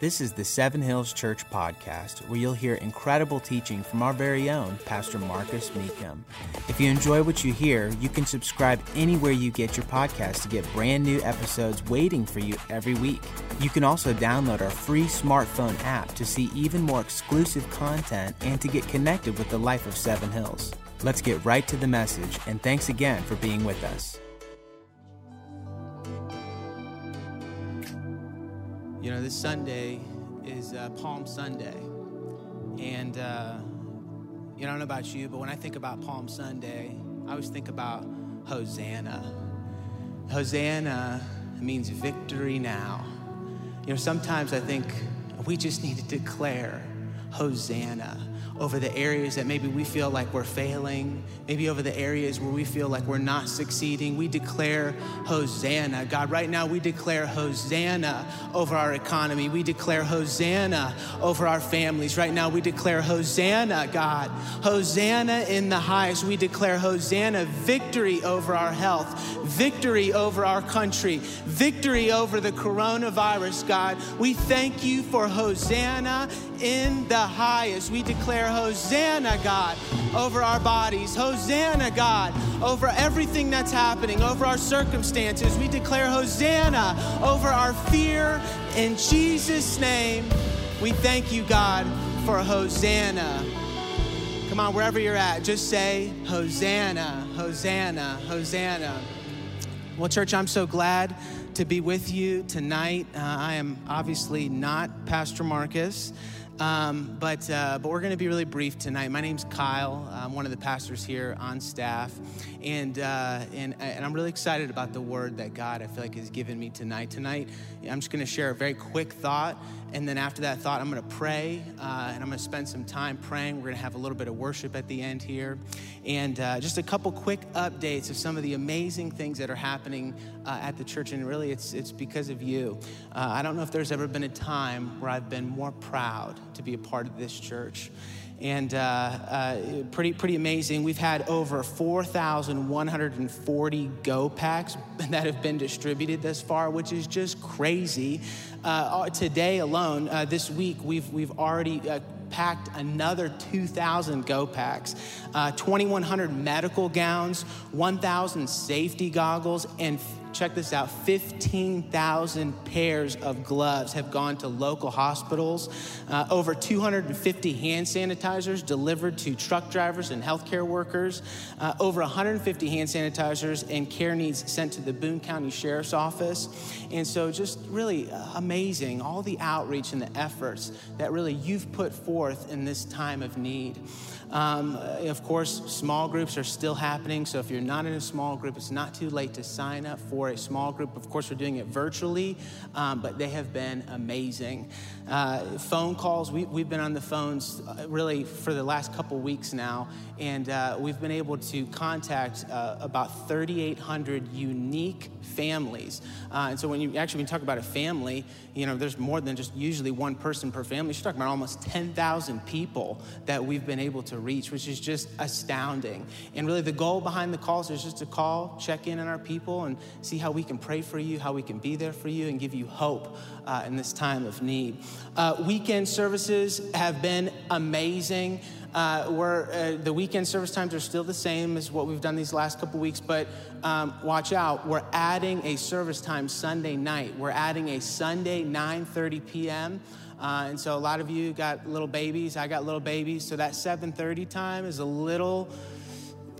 This is the Seven Hills Church podcast, where you'll hear incredible teaching from our very own Pastor Marcus Mecum. If you enjoy what you hear, you can subscribe anywhere you get your podcast to get brand new episodes waiting for you every week. You can also download our free smartphone app to see even more exclusive content and to get connected with the life of Seven Hills. Let's get right to the message, and thanks again for being with us. You know, this Sunday is uh, Palm Sunday. And, uh, you know, I don't know about you, but when I think about Palm Sunday, I always think about Hosanna. Hosanna means victory now. You know, sometimes I think we just need to declare Hosanna over the areas that maybe we feel like we're failing, maybe over the areas where we feel like we're not succeeding. We declare Hosanna. God, right now we declare Hosanna over our economy. We declare Hosanna over our families. Right now we declare Hosanna, God. Hosanna in the highest. We declare Hosanna, victory over our health, victory over our country, victory over the coronavirus, God. We thank you for Hosanna in the highest. We declare Hosanna, God, over our bodies. Hosanna, God, over everything that's happening, over our circumstances. We declare Hosanna over our fear. In Jesus' name, we thank you, God, for Hosanna. Come on, wherever you're at, just say Hosanna, Hosanna, Hosanna. Well, church, I'm so glad to be with you tonight. Uh, I am obviously not Pastor Marcus. Um, but, uh, but we're going to be really brief tonight. My name's Kyle. I'm one of the pastors here on staff. And, uh, and, and I'm really excited about the word that God, I feel like, has given me tonight. Tonight, I'm just going to share a very quick thought. And then after that thought, I'm going to pray uh, and I'm going to spend some time praying. We're going to have a little bit of worship at the end here. And uh, just a couple quick updates of some of the amazing things that are happening uh, at the church. And really, it's, it's because of you. Uh, I don't know if there's ever been a time where I've been more proud to be a part of this church and uh, uh, pretty pretty amazing. We've had over 4,140 Go packs that have been distributed thus far, which is just crazy. Uh, today alone, uh, this week, we've we've already uh, packed another 2,000 Go packs, uh, 2,100 medical gowns, 1,000 safety goggles, and check this out 15,000 pairs of gloves have gone to local hospitals. Uh, over 250 hand sanitizers delivered to truck drivers and healthcare workers. Uh, over 150 hand sanitizers and care needs sent to the Boone County Sheriff's Office. And so, just really amazing all the outreach and the efforts that really you've put forth in this time of need. Um, of course, small groups are still happening. So if you're not in a small group, it's not too late to sign up for a small group. Of course, we're doing it virtually, um, but they have been amazing. Uh, phone calls, we, have been on the phones uh, really for the last couple weeks now, and uh, we've been able to contact uh, about 3,800 unique families. Uh, and so when you actually when you talk about a family, you know, there's more than just usually one person per family. You're talking about almost 10,000 people that we've been able to reach, which is just astounding. And really, the goal behind the calls is just to call, check in on our people, and see how we can pray for you, how we can be there for you, and give you hope uh, in this time of need. Uh, weekend services have been amazing. Uh, where uh, the weekend service times are still the same as what we've done these last couple weeks, but um, watch out. We're adding a service time Sunday night. We're adding a Sunday 9:30 p.m. Uh, and so a lot of you got little babies. I got little babies, so that 7:30 time is a little.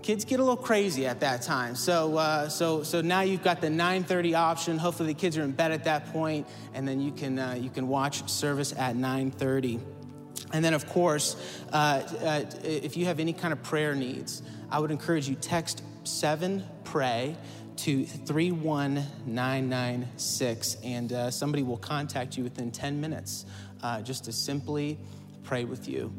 Kids get a little crazy at that time. So, uh, so, so now you've got the 9:30 option. Hopefully, the kids are in bed at that point, and then you can uh, you can watch service at 9:30. And then, of course, uh, uh, if you have any kind of prayer needs, I would encourage you text seven pray to 31996, and uh, somebody will contact you within 10 minutes uh, just to simply pray with you.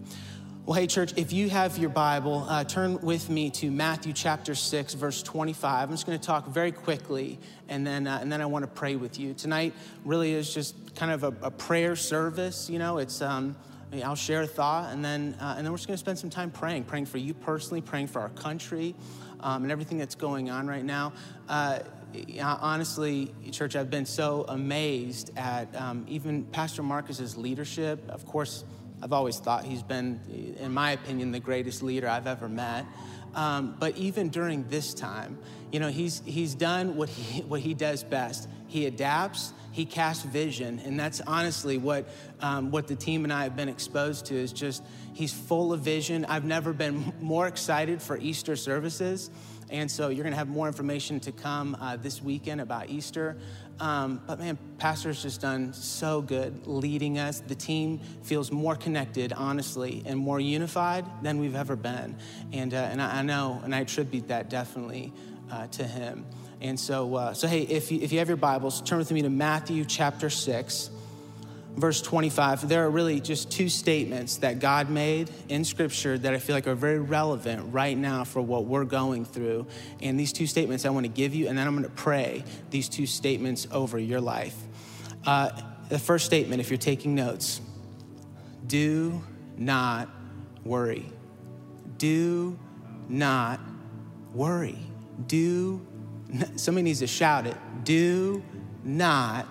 Well, hey, church, if you have your Bible, uh, turn with me to Matthew chapter 6, verse 25. I'm just going to talk very quickly, and then, uh, and then I want to pray with you. Tonight really is just kind of a, a prayer service. You know, it's. Um, I'll share a thought, and then, uh, and then we're just going to spend some time praying, praying for you personally, praying for our country, um, and everything that's going on right now. Uh, honestly, church, I've been so amazed at um, even Pastor Marcus's leadership. Of course, I've always thought he's been, in my opinion, the greatest leader I've ever met. Um, but even during this time, you know, he's, he's done what he, what he does best. He adapts, he casts vision, and that's honestly what, um, what the team and I have been exposed to is just, he's full of vision. I've never been more excited for Easter services. And so you're going to have more information to come uh, this weekend about Easter. Um, but man, Pastor's just done so good leading us. The team feels more connected, honestly, and more unified than we've ever been. And, uh, and I, I, know, and I attribute that definitely uh, to him. And so, uh, so hey, if you, if you have your Bibles, turn with me to Matthew chapter 6 verse 25, there are really just two statements that God made in Scripture that I feel like are very relevant right now for what we're going through. And these two statements I want to give you, and then I'm going to pray these two statements over your life. Uh, the first statement, if you're taking notes, do not worry. Do not worry. Do, somebody needs to shout it. Do not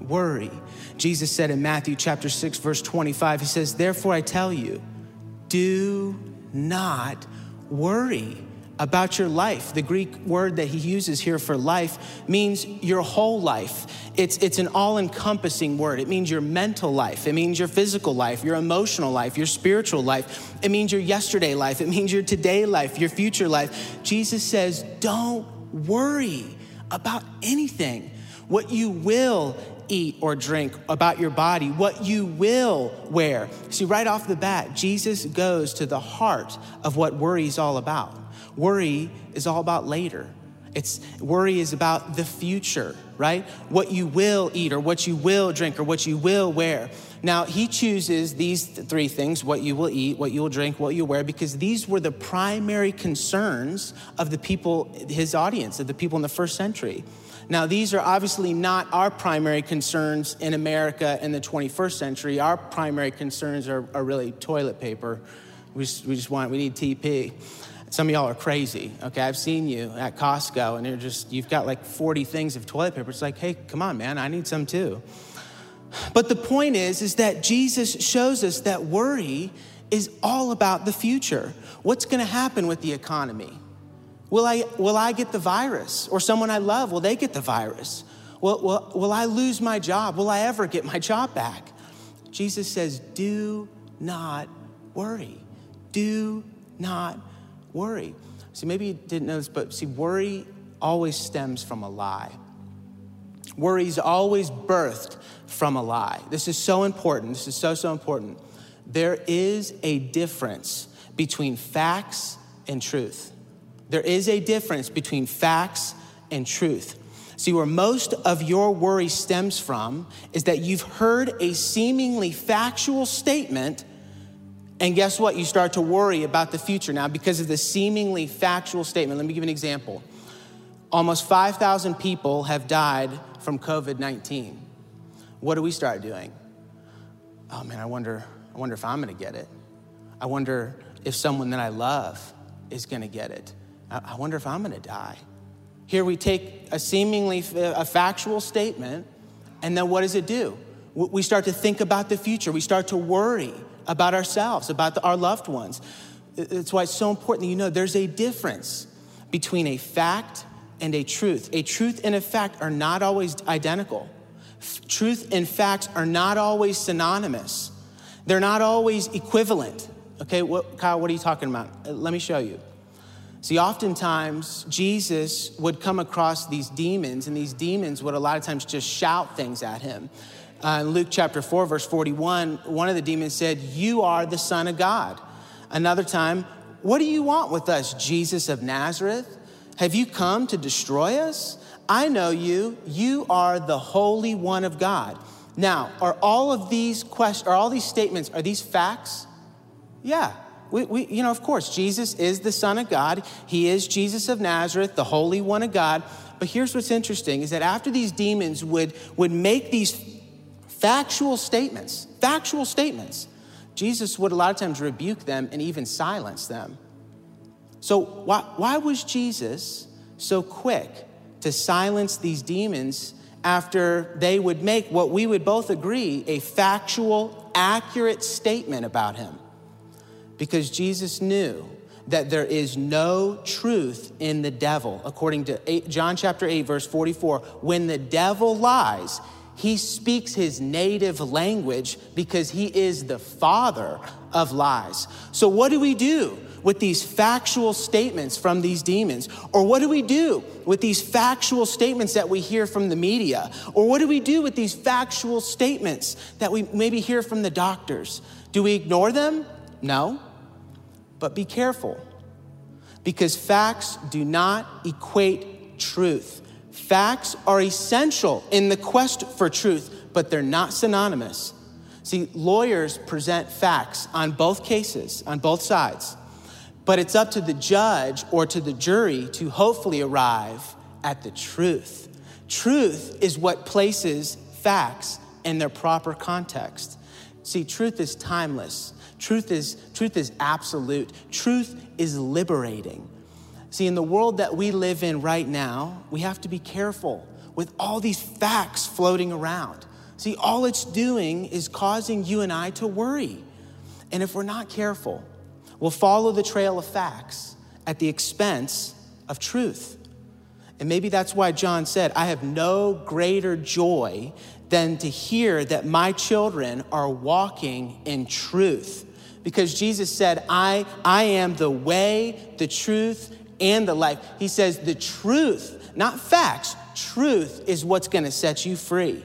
worry. Jesus said in Matthew chapter 6 verse 25, he says, "Therefore I tell you, do not worry about your life. The Greek word that he uses here for life means your whole life. It's, it's an all encompassing word. It means your mental life. It means your physical life, your emotional life, your spiritual life. It means your yesterday life. It means your today life, your future life. Jesus says, don't worry about anything. What you will eat or drink, about your body, what you will wear. See, right off the bat, Jesus goes to the heart of what worry is all about. Worry is all about later. It's worry is about the future, right? What you will eat or what you will drink or what you will wear. Now, he chooses these three things what you will eat, what you will drink, what you wear, because these were the primary concerns of the people, his audience, of the people in the first century. Now, these are obviously not our primary concerns in America in the 21st century. Our primary concerns are, are really toilet paper. We just, we just want, we need TP. Some of y'all are crazy, okay? I've seen you at Costco and you're just, you've got like 40 things of toilet paper. It's like, hey, come on, man, I need some too. But the point is, is that Jesus shows us that worry is all about the future. What's gonna happen with the economy? Will I, will I get the virus? Or someone I love, will they get the virus? Will, will, will I lose my job? Will I ever get my job back? Jesus says, Do not worry. Do not worry. See, maybe you didn't know this, but see, worry always stems from a lie. Worry is always birthed from a lie. This is so important. This is so, so important. There is a difference between facts and truth. There is a difference between facts and truth. See, where most of your worry stems from is that you've heard a seemingly factual statement, and guess what? You start to worry about the future now because of the seemingly factual statement. Let me give an example. Almost 5,000 people have died from COVID 19. What do we start doing? Oh man, I wonder, I wonder if I'm gonna get it. I wonder if someone that I love is gonna get it. I wonder if I'm going to die. Here we take a seemingly a factual statement, and then what does it do? We start to think about the future. We start to worry about ourselves, about the, our loved ones. That's why it's so important that you know there's a difference between a fact and a truth. A truth and a fact are not always identical. Truth and facts are not always synonymous. They're not always equivalent. Okay, what, Kyle, what are you talking about? Uh, let me show you. See, oftentimes Jesus would come across these demons, and these demons would a lot of times just shout things at him. Uh, in Luke chapter 4, verse 41, one of the demons said, You are the Son of God. Another time, What do you want with us, Jesus of Nazareth? Have you come to destroy us? I know you. You are the Holy One of God. Now, are all of these questions, are all these statements, are these facts? Yeah, we, we, you know, of course, Jesus is the Son of God. He is Jesus of Nazareth, the Holy One of God. But here's what's interesting is that after these demons would, would make these factual statements, factual statements, Jesus would a lot of times rebuke them and even silence them. So, why, why was Jesus so quick to silence these demons after they would make what we would both agree a factual, accurate statement about him. Because Jesus knew that there is no truth in the devil. According to John chapter 8, verse 44, when the devil lies, he speaks his native language because he is the father of lies. So, what do we do with these factual statements from these demons? Or what do we do with these factual statements that we hear from the media? Or what do we do with these factual statements that we maybe hear from the doctors? Do we ignore them? No. But be careful because facts do not equate truth. Facts are essential in the quest for truth, but they're not synonymous. See, lawyers present facts on both cases, on both sides, but it's up to the judge or to the jury to hopefully arrive at the truth. Truth is what places facts in their proper context. See, truth is timeless. Truth is, truth is absolute. Truth is liberating. See, in the world that we live in right now, we have to be careful with all these facts floating around. See, all it's doing is causing you and I to worry. And if we're not careful, we'll follow the trail of facts at the expense of truth. And maybe that's why John said, I have no greater joy than to hear that my children are walking in truth because Jesus said, I, I am the way, the truth, and the life. He says, the truth, not facts, truth is what's gonna set you free.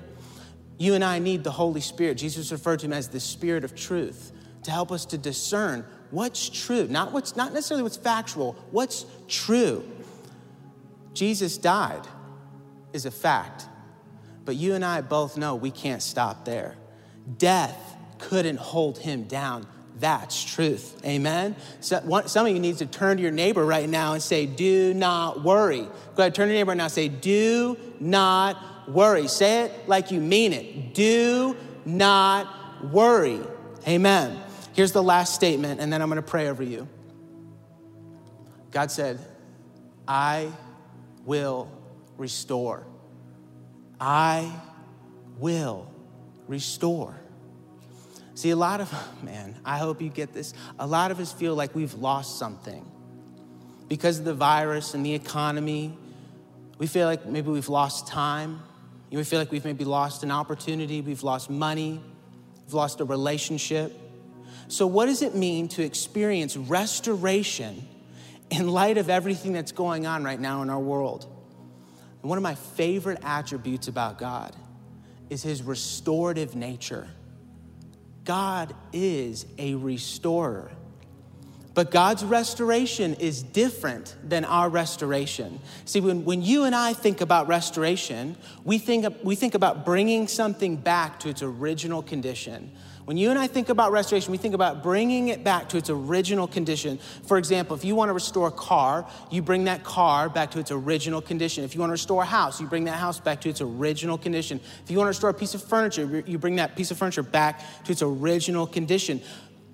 You and I need the Holy Spirit. Jesus referred to him as the Spirit of truth to help us to discern what's true, not what's not necessarily what's factual, what's true. Jesus died is a fact, but you and I both know we can't stop there. Death couldn't hold him down. That's truth. Amen. So one, some of you need to turn to your neighbor right now and say, Do not worry. Go ahead, turn to your neighbor right now say, Do not worry. Say it like you mean it. Do not worry. Amen. Here's the last statement, and then I'm going to pray over you. God said, I will restore. I will restore. See, a lot of, man, I hope you get this. A lot of us feel like we've lost something because of the virus and the economy. We feel like maybe we've lost time. We feel like we've maybe lost an opportunity. We've lost money. We've lost a relationship. So, what does it mean to experience restoration in light of everything that's going on right now in our world? And one of my favorite attributes about God is his restorative nature. God is a restorer. But God's restoration is different than our restoration. See, when, when you and I think about restoration, we think, we think about bringing something back to its original condition. When you and I think about restoration, we think about bringing it back to its original condition. For example, if you want to restore a car, you bring that car back to its original condition. If you want to restore a house, you bring that house back to its original condition. If you want to restore a piece of furniture, you bring that piece of furniture back to its original condition.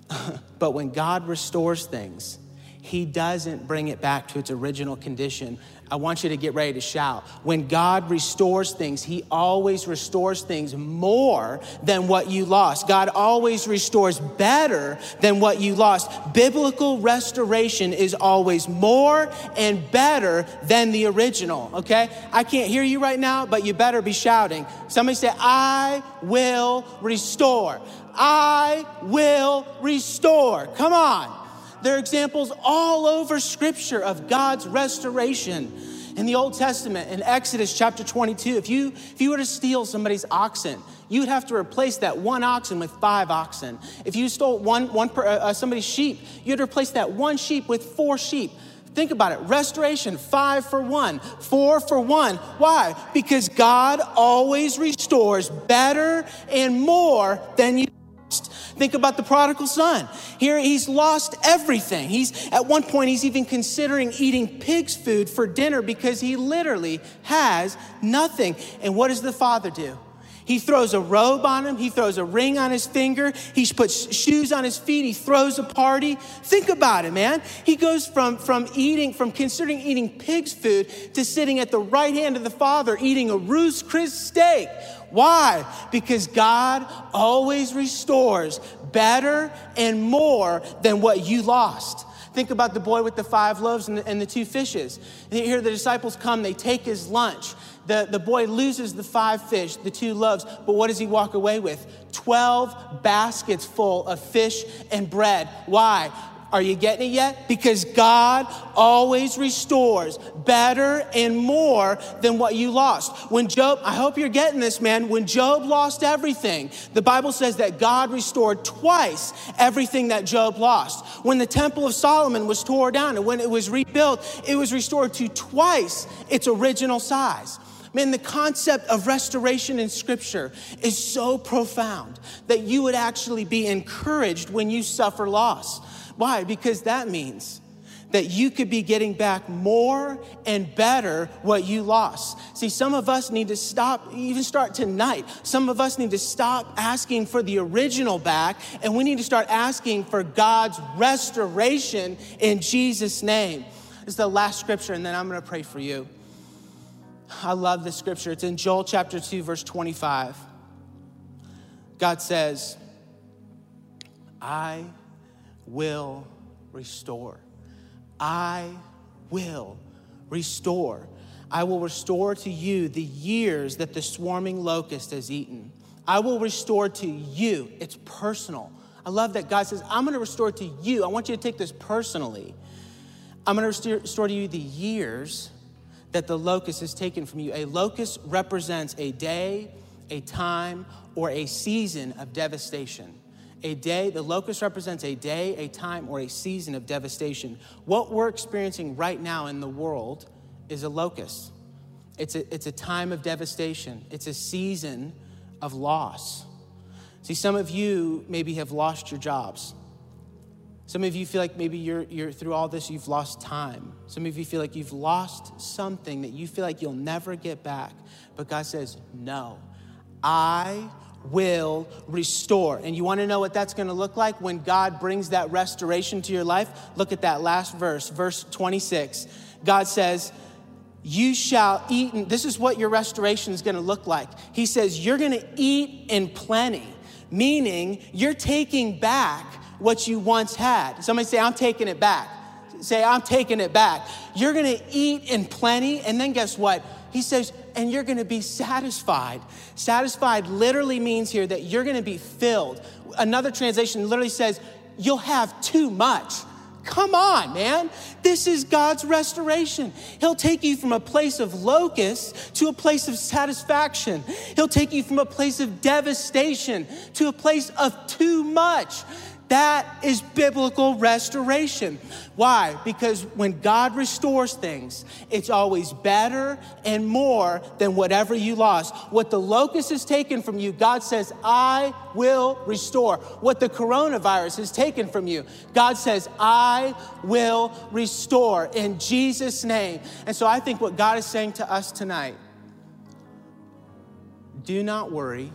but when God restores things, he doesn't bring it back to its original condition. I want you to get ready to shout. When God restores things, He always restores things more than what you lost. God always restores better than what you lost. Biblical restoration is always more and better than the original, okay? I can't hear you right now, but you better be shouting. Somebody say, I will restore. I will restore. Come on. There are examples all over Scripture of God's restoration. In the Old Testament, in Exodus chapter 22, if you, if you were to steal somebody's oxen, you'd have to replace that one oxen with five oxen. If you stole one, one uh, uh, somebody's sheep, you'd replace that one sheep with four sheep. Think about it restoration, five for one, four for one. Why? Because God always restores better and more than you Think about the prodigal son. Here he's lost everything. He's at one point he's even considering eating pig's food for dinner because he literally has nothing. And what does the father do? He throws a robe on him. He throws a ring on his finger. He puts shoes on his feet. He throws a party. Think about it, man. He goes from, from eating, from considering eating pig's food to sitting at the right hand of the Father eating a Ruth's Chris steak. Why? Because God always restores better and more than what you lost. Think about the boy with the five loaves and the, and the two fishes. And here the disciples come, they take his lunch. The, the boy loses the five fish, the two loaves, but what does he walk away with? 12 baskets full of fish and bread. Why? Are you getting it yet? Because God always restores better and more than what you lost. When Job, I hope you're getting this, man. When Job lost everything, the Bible says that God restored twice everything that Job lost. When the Temple of Solomon was torn down and when it was rebuilt, it was restored to twice its original size. Man, the concept of restoration in Scripture is so profound that you would actually be encouraged when you suffer loss. Why? Because that means that you could be getting back more and better what you lost. See, some of us need to stop, even start tonight. Some of us need to stop asking for the original back, and we need to start asking for God's restoration in Jesus' name. This is the last scripture, and then I'm gonna pray for you. I love this scripture. It's in Joel chapter 2, verse 25. God says, I will restore. I will restore. I will restore to you the years that the swarming locust has eaten. I will restore to you. It's personal. I love that God says, I'm going to restore to you. I want you to take this personally. I'm going to restore to you the years that the locust has taken from you. A locust represents a day, a time, or a season of devastation. A day, the locust represents a day, a time, or a season of devastation. What we're experiencing right now in the world is a locust. It's a, it's a time of devastation, it's a season of loss. See, some of you maybe have lost your jobs. Some of you feel like maybe you're, you're through all this, you've lost time. Some of you feel like you've lost something that you feel like you'll never get back. But God says, No, I will restore. And you want to know what that's going to look like when God brings that restoration to your life? Look at that last verse, verse 26. God says, You shall eat, and this is what your restoration is going to look like. He says, You're going to eat in plenty, meaning you're taking back what you once had. Somebody say, I'm taking it back. Say, I'm taking it back. You're gonna eat in plenty, and then guess what? He says, and you're gonna be satisfied. Satisfied literally means here that you're gonna be filled. Another translation literally says, you'll have too much. Come on, man. This is God's restoration. He'll take you from a place of locusts to a place of satisfaction. He'll take you from a place of devastation to a place of too much. That is biblical restoration. Why? Because when God restores things, it's always better and more than whatever you lost. What the locust has taken from you, God says, I will restore. What the coronavirus has taken from you, God says, I will restore in Jesus' name. And so I think what God is saying to us tonight do not worry,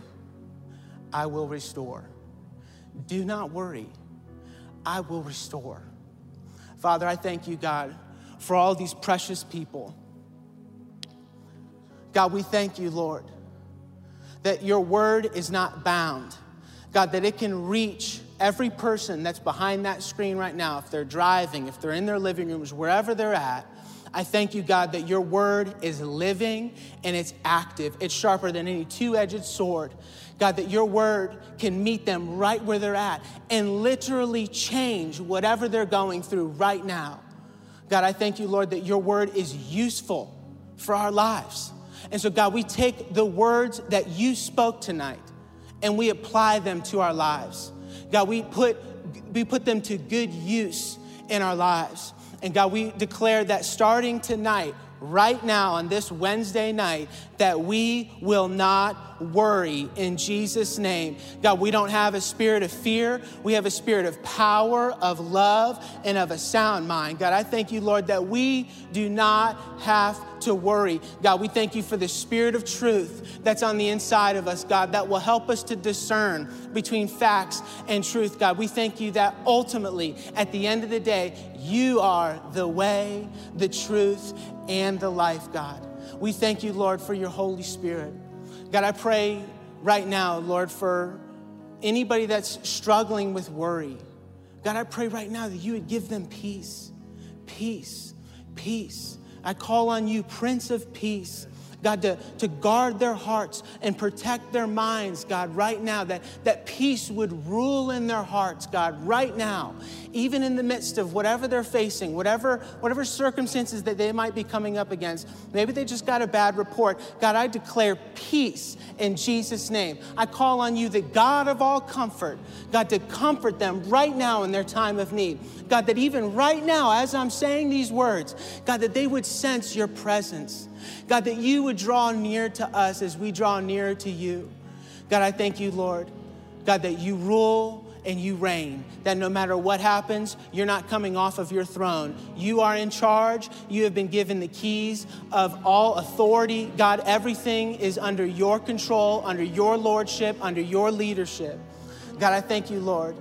I will restore. Do not worry, I will restore. Father, I thank you, God, for all these precious people. God, we thank you, Lord, that your word is not bound. God, that it can reach every person that's behind that screen right now, if they're driving, if they're in their living rooms, wherever they're at. I thank you, God, that your word is living and it's active. It's sharper than any two edged sword. God, that your word can meet them right where they're at and literally change whatever they're going through right now. God, I thank you, Lord, that your word is useful for our lives. And so, God, we take the words that you spoke tonight and we apply them to our lives. God, we put, we put them to good use in our lives. And God, we declare that starting tonight, right now on this Wednesday night that we will not worry in Jesus' name. God, we don't have a spirit of fear. We have a spirit of power, of love, and of a sound mind. God, I thank you, Lord, that we do not have to worry. God, we thank you for the spirit of truth that's on the inside of us, God, that will help us to discern between facts and truth, God. We thank you that ultimately, at the end of the day, you are the way, the truth, and the life, God. We thank you, Lord, for your Holy Spirit. God, I pray right now, Lord, for anybody that's struggling with worry. God, I pray right now that you would give them peace, peace, peace. I call on you, Prince of Peace. God, to, to guard their hearts and protect their minds, God, right now, that, that peace would rule in their hearts, God, right now, even in the midst of whatever they're facing, whatever, whatever circumstances that they might be coming up against. Maybe they just got a bad report. God, I declare peace in Jesus' name. I call on you, the God of all comfort, God, to comfort them right now in their time of need. God, that even right now, as I'm saying these words, God, that they would sense your presence. God, that you would draw near to us as we draw nearer to you. God, I thank you, Lord. God, that you rule and you reign. That no matter what happens, you're not coming off of your throne. You are in charge. You have been given the keys of all authority. God, everything is under your control, under your lordship, under your leadership. God, I thank you, Lord.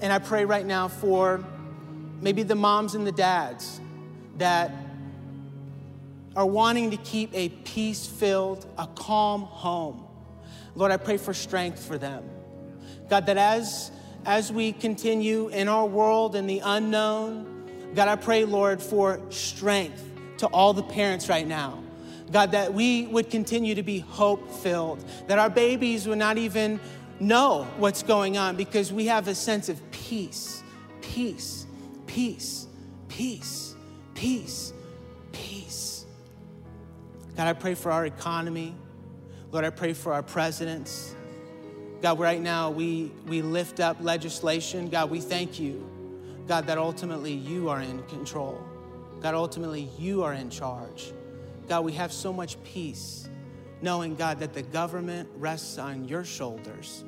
And I pray right now for maybe the moms and the dads that are wanting to keep a peace filled, a calm home. Lord, I pray for strength for them. God, that as, as we continue in our world in the unknown, God, I pray, Lord, for strength to all the parents right now. God, that we would continue to be hope filled, that our babies would not even know what's going on because we have a sense of peace, peace, peace, peace, peace, peace. God, I pray for our economy. Lord, I pray for our presidents. God, right now we, we lift up legislation. God, we thank you, God, that ultimately you are in control. God, ultimately you are in charge. God, we have so much peace knowing, God, that the government rests on your shoulders.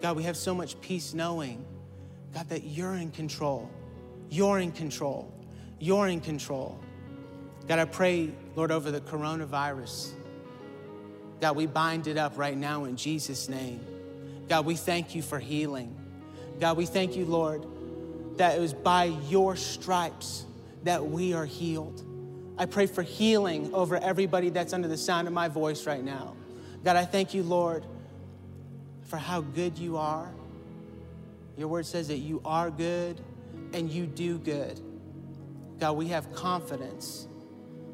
God, we have so much peace knowing, God, that you're in control. You're in control. You're in control. God, I pray, Lord, over the coronavirus. God, we bind it up right now in Jesus' name. God, we thank you for healing. God, we thank you, Lord, that it was by your stripes that we are healed. I pray for healing over everybody that's under the sound of my voice right now. God, I thank you, Lord, for how good you are. Your word says that you are good and you do good. God, we have confidence.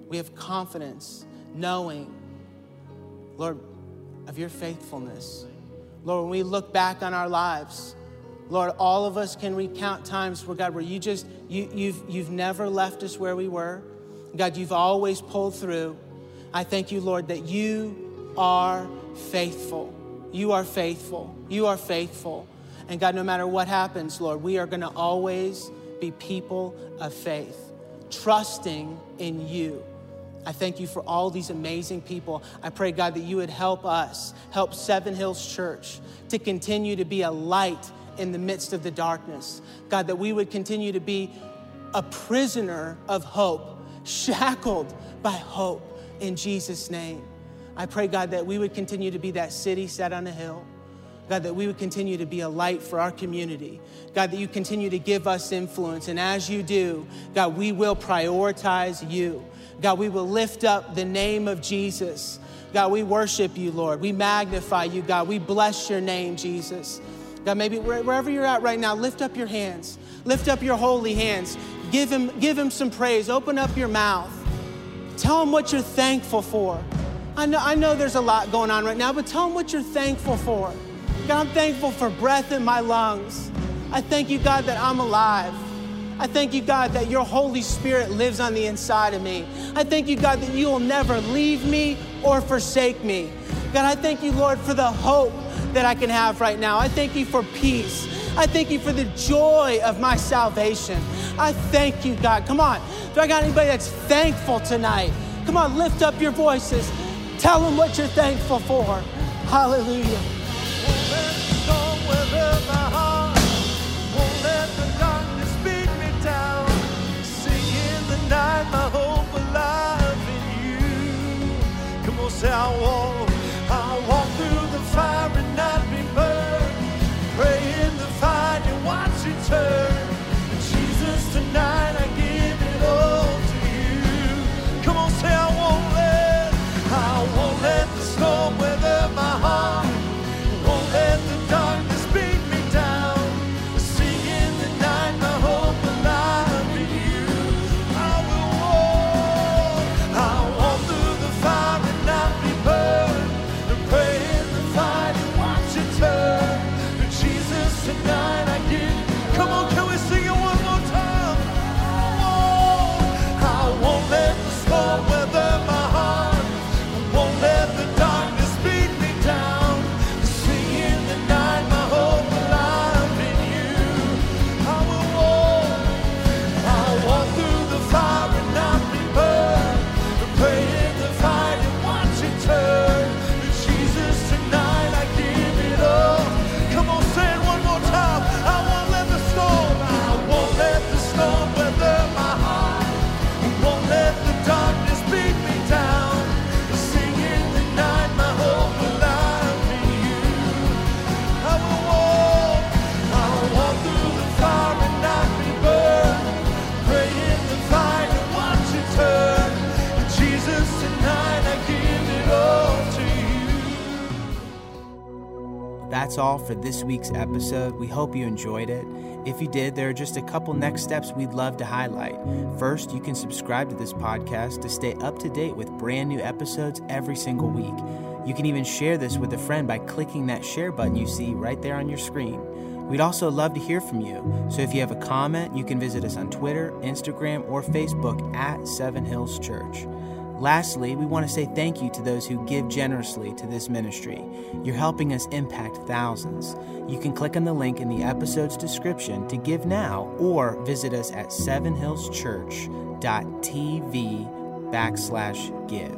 We have confidence knowing, Lord, of your faithfulness. Lord, when we look back on our lives, Lord, all of us can recount times where God, where you just you, you've you've never left us where we were. God, you've always pulled through. I thank you, Lord, that you are faithful. You are faithful. You are faithful. And God, no matter what happens, Lord, we are going to always be people of faith, trusting in you. I thank you for all these amazing people. I pray, God, that you would help us, help Seven Hills Church to continue to be a light in the midst of the darkness. God, that we would continue to be a prisoner of hope, shackled by hope in Jesus' name. I pray, God, that we would continue to be that city set on a hill. God, that we would continue to be a light for our community. God, that you continue to give us influence. And as you do, God, we will prioritize you. God, we will lift up the name of Jesus. God, we worship you, Lord. We magnify you, God. We bless your name, Jesus. God, maybe wherever you're at right now, lift up your hands. Lift up your holy hands. Give him, give him some praise. Open up your mouth. Tell him what you're thankful for. I know, I know there's a lot going on right now, but tell him what you're thankful for. God, I'm thankful for breath in my lungs. I thank you, God, that I'm alive. I thank you, God, that your Holy Spirit lives on the inside of me. I thank you, God, that you will never leave me or forsake me. God, I thank you, Lord, for the hope that I can have right now. I thank you for peace. I thank you for the joy of my salvation. I thank you, God. Come on. Do I got anybody that's thankful tonight? Come on, lift up your voices. Tell them what you're thankful for. Hallelujah. All for this week's episode. We hope you enjoyed it. If you did, there are just a couple next steps we'd love to highlight. First, you can subscribe to this podcast to stay up to date with brand new episodes every single week. You can even share this with a friend by clicking that share button you see right there on your screen. We'd also love to hear from you. So if you have a comment, you can visit us on Twitter, Instagram, or Facebook at Seven Hills Church. Lastly, we want to say thank you to those who give generously to this ministry. You're helping us impact thousands. You can click on the link in the episode's description to give now or visit us at sevenhillschurch.tv backslash give.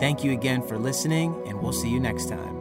Thank you again for listening, and we'll see you next time.